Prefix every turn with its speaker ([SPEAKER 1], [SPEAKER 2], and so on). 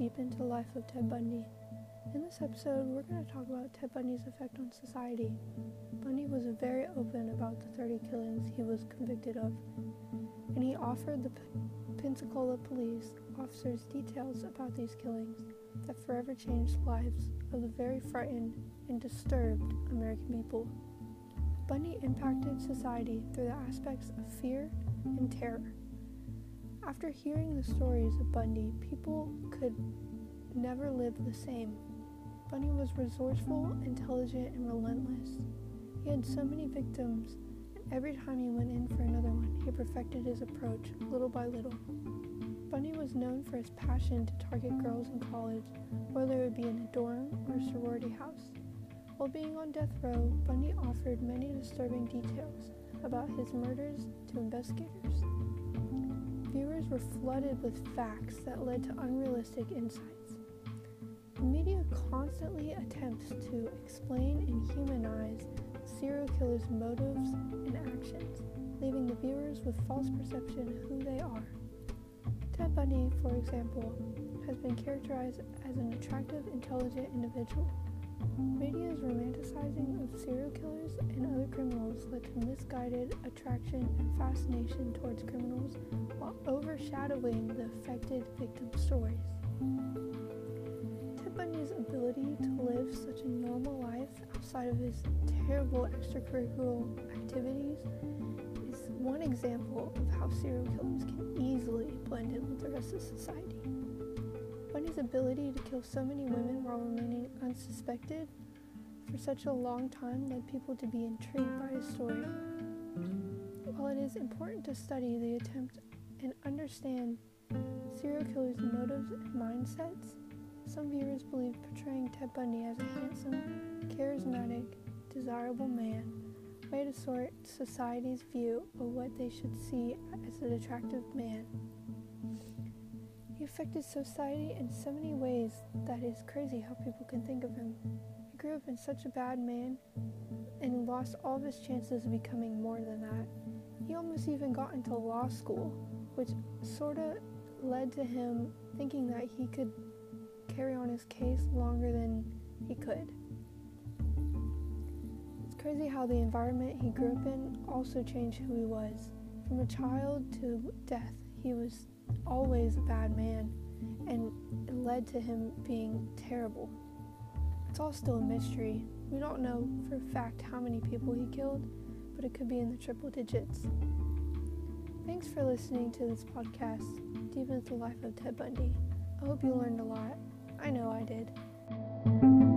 [SPEAKER 1] deep into the life of Ted Bundy. In this episode, we're going to talk about Ted Bundy's effect on society. Bundy was very open about the 30 killings he was convicted of, and he offered the P- Pensacola police officers details about these killings that forever changed the lives of the very frightened and disturbed American people. Bundy impacted society through the aspects of fear and terror. After hearing the stories of Bundy, people could never live the same. Bundy was resourceful, intelligent, and relentless. He had so many victims, and every time he went in for another one, he perfected his approach little by little. Bundy was known for his passion to target girls in college, whether it be in a dorm or a sorority house. While being on death row, Bundy offered many disturbing details about his murders to investigators. Viewers were flooded with facts that led to unrealistic insights. The media constantly attempts to explain and humanize serial killers' motives and actions, leaving the viewers with false perception of who they are. Ted Bundy, for example, has been characterized as an attractive, intelligent individual. Media's romanticizing of serial killers and other criminals led to misguided attraction and fascination towards criminals while overshadowing the affected victim stories. Ted Bundy's ability to live such a normal life outside of his terrible extracurricular activities is one example of how serial killers can easily blend in with the rest of society. Bundy's ability to kill so many women while remaining unsuspected for such a long time led people to be intrigued by his story. While it is important to study the attempt and understand serial killers' motives and mindsets, some viewers believe portraying Ted Bundy as a handsome, charismatic, desirable man way to sort society's view of what they should see as an attractive man. He affected society in so many ways that it's crazy how people can think of him. He grew up in such a bad man and lost all of his chances of becoming more than that. He almost even got into law school, which sort of led to him thinking that he could carry on his case longer than he could. It's crazy how the environment he grew up in also changed who he was. From a child to death, he was always a bad man, and it led to him being terrible. It's all still a mystery. We don't know for a fact how many people he killed, but it could be in the triple digits. Thanks for listening to this podcast, Deep into the Life of Ted Bundy. I hope you learned a lot. I know I did.